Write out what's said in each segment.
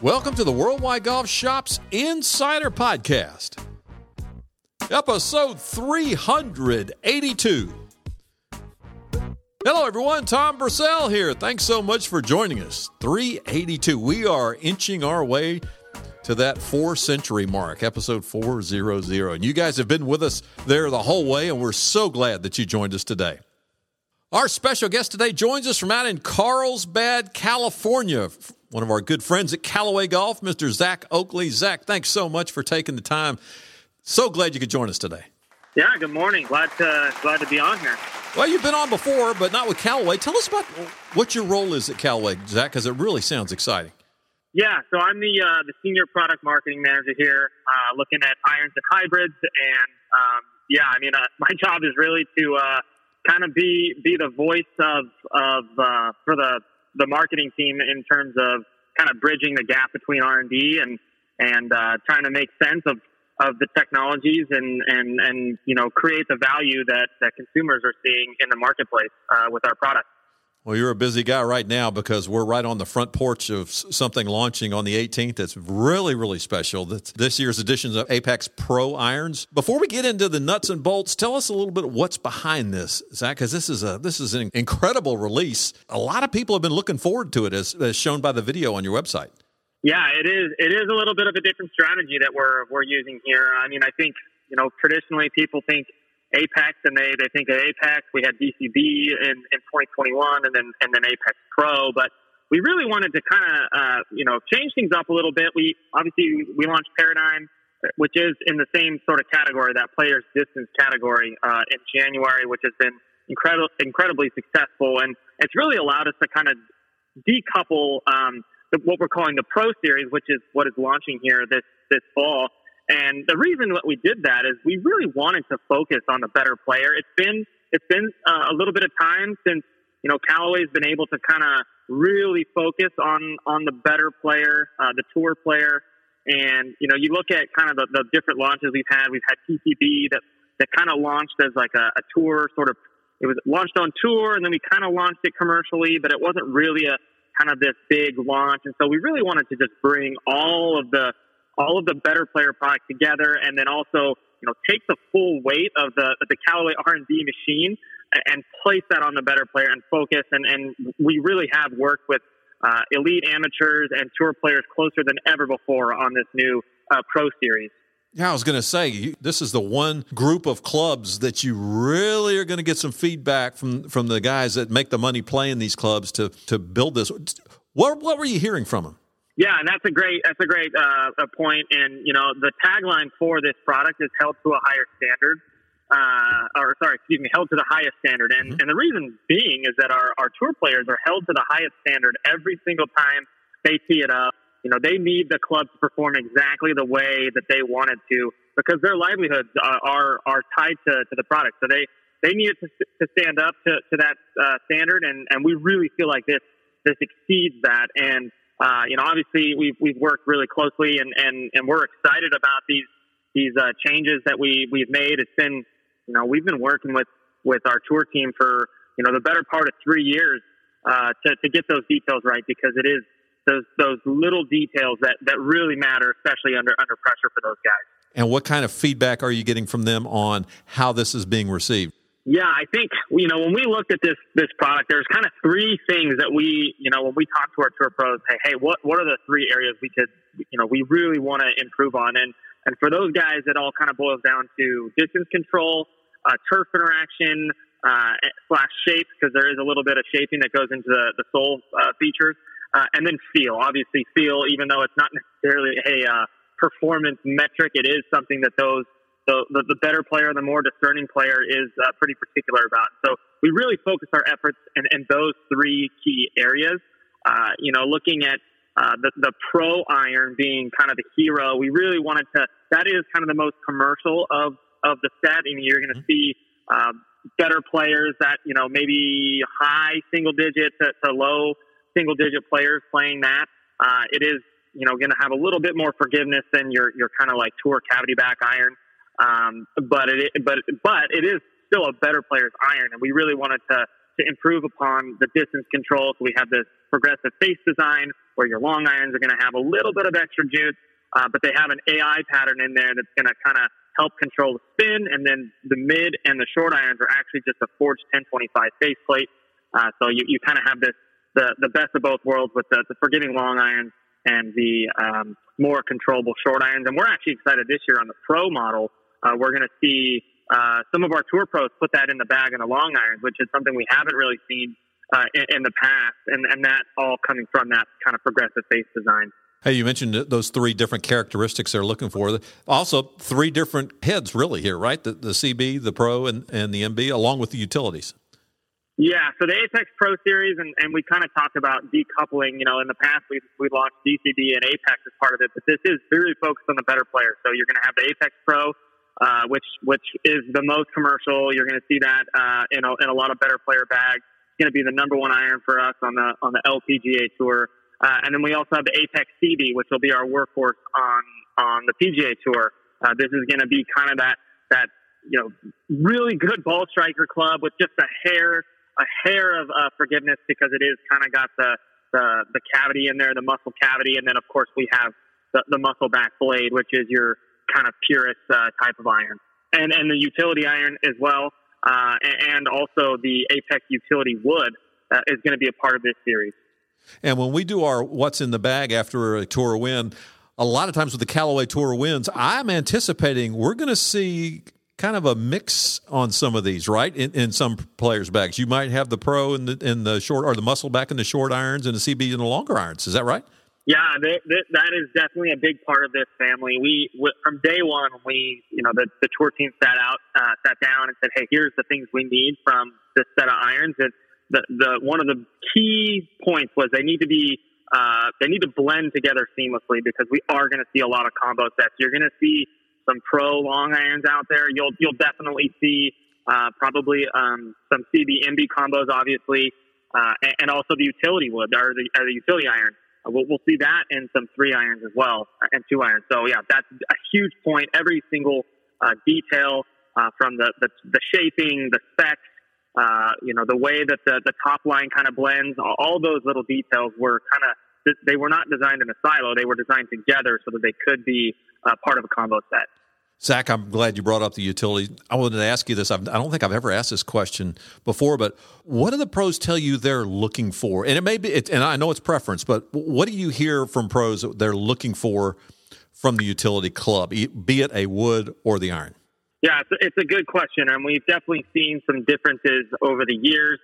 Welcome to the Worldwide Golf Shops Insider Podcast, episode 382. Hello, everyone. Tom Brissell here. Thanks so much for joining us. 382. We are inching our way to that four century mark, episode 400. And you guys have been with us there the whole way, and we're so glad that you joined us today. Our special guest today joins us from out in Carlsbad, California. One of our good friends at Callaway Golf, Mr. Zack Oakley. Zack, thanks so much for taking the time. So glad you could join us today. Yeah, good morning. Glad to glad to be on here. Well, you've been on before, but not with Callaway. Tell us about what your role is at Callaway, Zack, because it really sounds exciting. Yeah, so I'm the uh, the senior product marketing manager here, uh, looking at irons and hybrids, and um, yeah, I mean, uh, my job is really to uh, kind of be be the voice of of uh, for the the marketing team in terms of kind of bridging the gap between R and D and and uh, trying to make sense of of the technologies and and and you know create the value that that consumers are seeing in the marketplace uh, with our products. Well, you're a busy guy right now because we're right on the front porch of something launching on the 18th that's really, really special. That's this year's edition of Apex Pro irons. Before we get into the nuts and bolts, tell us a little bit what's behind this, Zack, because this is a this is an incredible release. A lot of people have been looking forward to it, as, as shown by the video on your website. Yeah, it is. It is a little bit of a different strategy that we're we're using here. I mean, I think you know traditionally people think Apex and they, they think of Apex. We had DCB in, in 2021 and then, and then Apex Pro, but we really wanted to kind of, uh, you know, change things up a little bit. We obviously, we launched Paradigm, which is in the same sort of category, that player's distance category, uh, in January, which has been incredible, incredibly successful. And it's really allowed us to kind of decouple, um, the, what we're calling the Pro Series, which is what is launching here this, this fall and the reason that we did that is we really wanted to focus on the better player. It's been it's been uh, a little bit of time since you know Callaway's been able to kind of really focus on on the better player, uh, the tour player. And you know, you look at kind of the, the different launches we've had. We've had TCB that that kind of launched as like a, a tour sort of. It was launched on tour, and then we kind of launched it commercially, but it wasn't really a kind of this big launch. And so we really wanted to just bring all of the all of the better player product together, and then also you know take the full weight of the the Callaway R and D machine and place that on the better player and focus. And and we really have worked with uh, elite amateurs and tour players closer than ever before on this new uh, Pro Series. Yeah, I was going to say this is the one group of clubs that you really are going to get some feedback from from the guys that make the money playing these clubs to to build this. What what were you hearing from them? Yeah, and that's a great that's a great uh, point. And you know, the tagline for this product is held to a higher standard, uh, or sorry, excuse me, held to the highest standard. And mm-hmm. and the reason being is that our our tour players are held to the highest standard every single time they tee it up. You know, they need the club to perform exactly the way that they wanted to because their livelihoods are are, are tied to, to the product. So they they need it to, to stand up to, to that uh, standard, and and we really feel like this this exceeds that. And uh, you know, obviously we've, we've worked really closely and, and, and we're excited about these, these, uh, changes that we, we've made. It's been, you know, we've been working with, with our tour team for, you know, the better part of three years, uh, to, to get those details right because it is those, those little details that, that really matter, especially under, under pressure for those guys. And what kind of feedback are you getting from them on how this is being received? Yeah, I think you know when we looked at this this product, there's kind of three things that we you know when we talk to our tour pros, hey, hey, what what are the three areas we could you know we really want to improve on, and and for those guys, it all kind of boils down to distance control, uh, turf interaction, uh, slash shape because there is a little bit of shaping that goes into the the sole uh, features, uh, and then feel. Obviously, feel even though it's not necessarily a uh, performance metric, it is something that those so the, the better player, the more discerning player is uh, pretty particular about. So we really focus our efforts in, in those three key areas. Uh, you know, looking at uh, the, the pro iron being kind of the hero, we really wanted to, that is kind of the most commercial of, of the set. I mean, you're going to mm-hmm. see um, better players that, you know, maybe high single digit to, to low single digit players playing that. Uh, it is, you know, going to have a little bit more forgiveness than your, your kind of like tour cavity back iron. Um, but it, but, but it is still a better player's iron. And we really wanted to to improve upon the distance control. So we have this progressive face design where your long irons are going to have a little bit of extra juice, uh, but they have an AI pattern in there that's going to kind of help control the spin. And then the mid and the short irons are actually just a forged 1025 faceplate. Uh, so you, you kind of have this the, the best of both worlds with the, the forgiving long irons and the um, more controllable short irons. And we're actually excited this year on the pro model. Uh, we're going to see uh, some of our tour pros put that in the bag in the long irons, which is something we haven't really seen uh, in, in, the past, and, and that all coming from that kind of progressive face design. Hey, you mentioned those three different characteristics they're looking for. Also, three different heads, really, here, right? The, the CB, the Pro, and, and the MB, along with the utilities. Yeah, so the Apex Pro Series, and, and we kind of talked about decoupling. You know, in the past, we we launched DCB and Apex as part of it, but this is very focused on the better players. So you're going to have the Apex Pro, uh, which which is the most commercial. You're going to see that uh, in, a, in a lot of better player bags. It's going to be the number one iron for us on the on the LPGA tour, uh, and then we also have the Apex CB, which will be our workhorse on on the PGA tour. Uh, this is going to be kind of that that you know really good ball striker club with just a hair a hair of uh, forgiveness because it is kind of got the, the the cavity in there, the muscle cavity, and then of course we have the, the muscle back blade, which is your kind of purest uh, type of iron, and and the utility iron as well, uh, and also the Apex utility wood uh, is going to be a part of this series. And when we do our what's in the bag after a tour win, a lot of times with the Callaway Tour wins, I'm anticipating we're going to see kind of a mix on some of these, right? In, in some players' bags, you might have the pro and the in the short or the muscle back in the short irons and the CB in the longer irons. Is that right? Yeah, they, they, that is definitely a big part of this family. We, we from day one, we you know the, the tour team sat out, uh, sat down, and said, "Hey, here's the things we need from this set of irons." And the the one of the key points was they need to be uh, they need to blend together seamlessly because we are going to see a lot of combo sets. You're going to see some pro long irons out there. You'll you'll definitely see uh, probably um, some CB MB combos, obviously, uh, and, and, also the utility wood or the, or the utility iron. Uh, we'll, see that in some three irons as well uh, and two irons. So yeah, that's a huge point. Every single uh, detail uh, from the, the, the shaping, the specs. you know the way that the, the top line kind of blends, all those little details were kind of they were not designed in a silo. They were designed together so that they could be uh, part of a combo set. Zack, I'm glad you brought up the utility. I wanted to ask you this. I've, I do not think I've ever asked this question before, but what do the pros tell you they're looking for? And it may be, it, and I know it's preference, but what do you hear from pros that they're looking for from the utility club, be it a wood or the iron? Yeah, it's a, it's a good question, and we've definitely seen some differences over the years.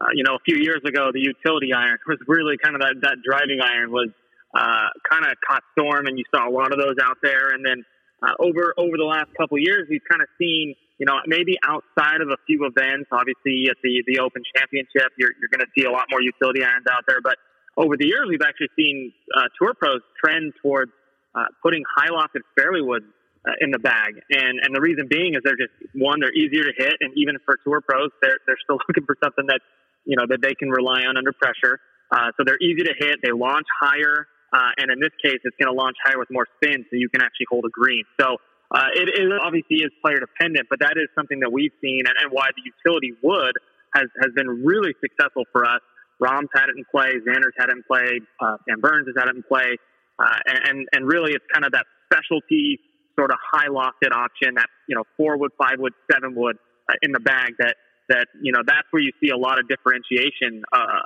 Uh, you know, a few years ago, the utility iron was really kind of that, that driving iron was uh, kind of caught storm, and you saw a lot of those out there. And then uh, over over the last couple years, we've kind of seen, you know, maybe outside of a few events, obviously at the the Open Championship, you're you're going to see a lot more utility irons out there. But over the years, we've actually seen uh, tour pros trend towards uh, putting high lofted fairway wood uh, in the bag, and and the reason being is they're just one, they're easier to hit, and even for tour pros, they're they're still looking for something that you know that they can rely on under pressure. Uh, so they're easy to hit. They launch higher. Uh, and in this case, it's going to launch higher with more spin, so you can actually hold a green. So uh, it, it obviously is player dependent, but that is something that we've seen, and, and why the utility wood has has been really successful for us. Rahm's had it in play, Xander's had it in play, uh, Sam Burns has had it in play, uh, and and really it's kind of that specialty sort of high lofted option, that you know four wood, five wood, seven wood uh, in the bag. That that you know that's where you see a lot of differentiation uh,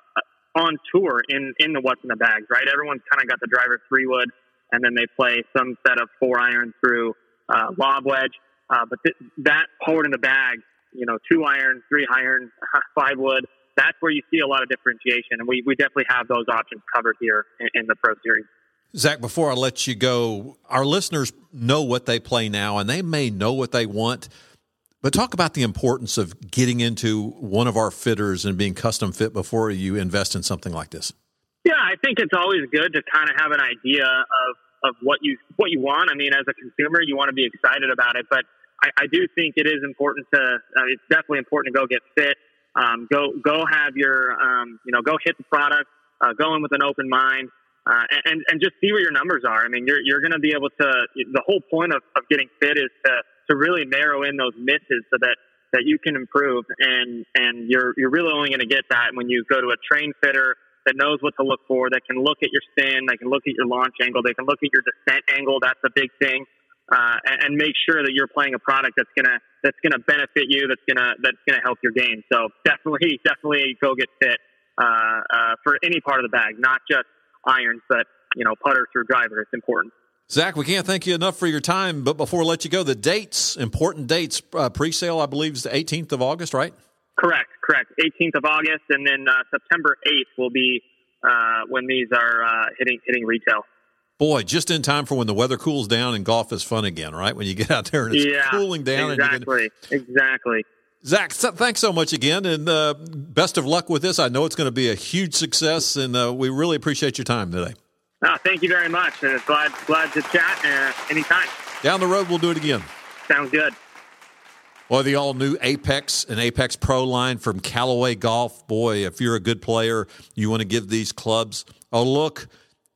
on tour in in the what's in the bags, right? Everyone's kind of got the driver three wood, and then they play some set of four iron through uh, lob wedge. Uh, but th- that forward in the bag, you know, two iron, three iron, five wood. That's where you see a lot of differentiation, and we, we definitely have those options covered here in, in the Pro Series. Zack, before I let you go, our listeners know what they play now, and they may know what they want but talk about the importance of getting into one of our fitters and being custom fit before you invest in something like this. Yeah, I think it's always good to kind of have an idea of, of what you what you want. I mean, as a consumer, you want to be excited about it, but I, I do think it is important to. Uh, it's definitely important to go get fit. Um, go go have your um, you know go hit the product. Uh, go in with an open mind. Uh, and and just see where your numbers are. I mean, you're you're going to be able to. The whole point of, of getting fit is to to really narrow in those misses so that that you can improve, and and you're you're really only going to get that when you go to a train fitter that knows what to look for, that can look at your spin, they can look at your launch angle, they can look at your descent angle. That's a big thing, uh, and, and make sure that you're playing a product that's gonna that's gonna benefit you, that's gonna that's gonna help your game. So definitely, definitely go get fit uh, uh, for any part of the bag, not just irons, but you know putter through driver. It's important. Zack, we can't thank you enough for your time. But before I let you go, the dates, important dates, uh, pre-sale, I believe, is the 18th of August, right? Correct, correct. 18th of August, and then uh, September 8th will be uh, when these are uh, hitting hitting retail. Boy, just in time for when the weather cools down and golf is fun again, right? When you get out there and it's yeah, cooling down. Exactly, can... exactly. Zack, thanks so much again, and uh, best of luck with this. I know it's going to be a huge success, and uh, we really appreciate your time today. Thank you very much. Uh, glad glad to chat uh, anytime. Down the road, we'll do it again. Sounds good. Well, the all new Apex and Apex Pro line from Callaway Golf. Boy, if you're a good player, you want to give these clubs a look.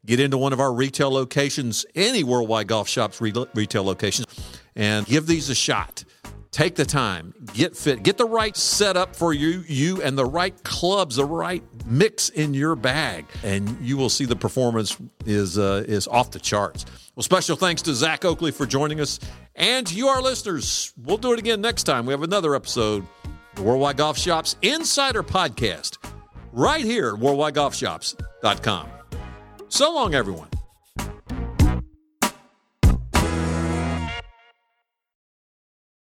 Get into one of our retail locations, any Worldwide Golf Shops retail locations, and give these a shot. Take the time, get fit, get the right setup for you, you and the right clubs, the right mix in your bag, and you will see the performance is uh, is off the charts. Well, special thanks to Zack Oakley for joining us, and you, our listeners. We'll do it again next time. We have another episode, the Worldwide Golf Shops Insider Podcast, right here at worldwidegolfshops.com. So long, everyone.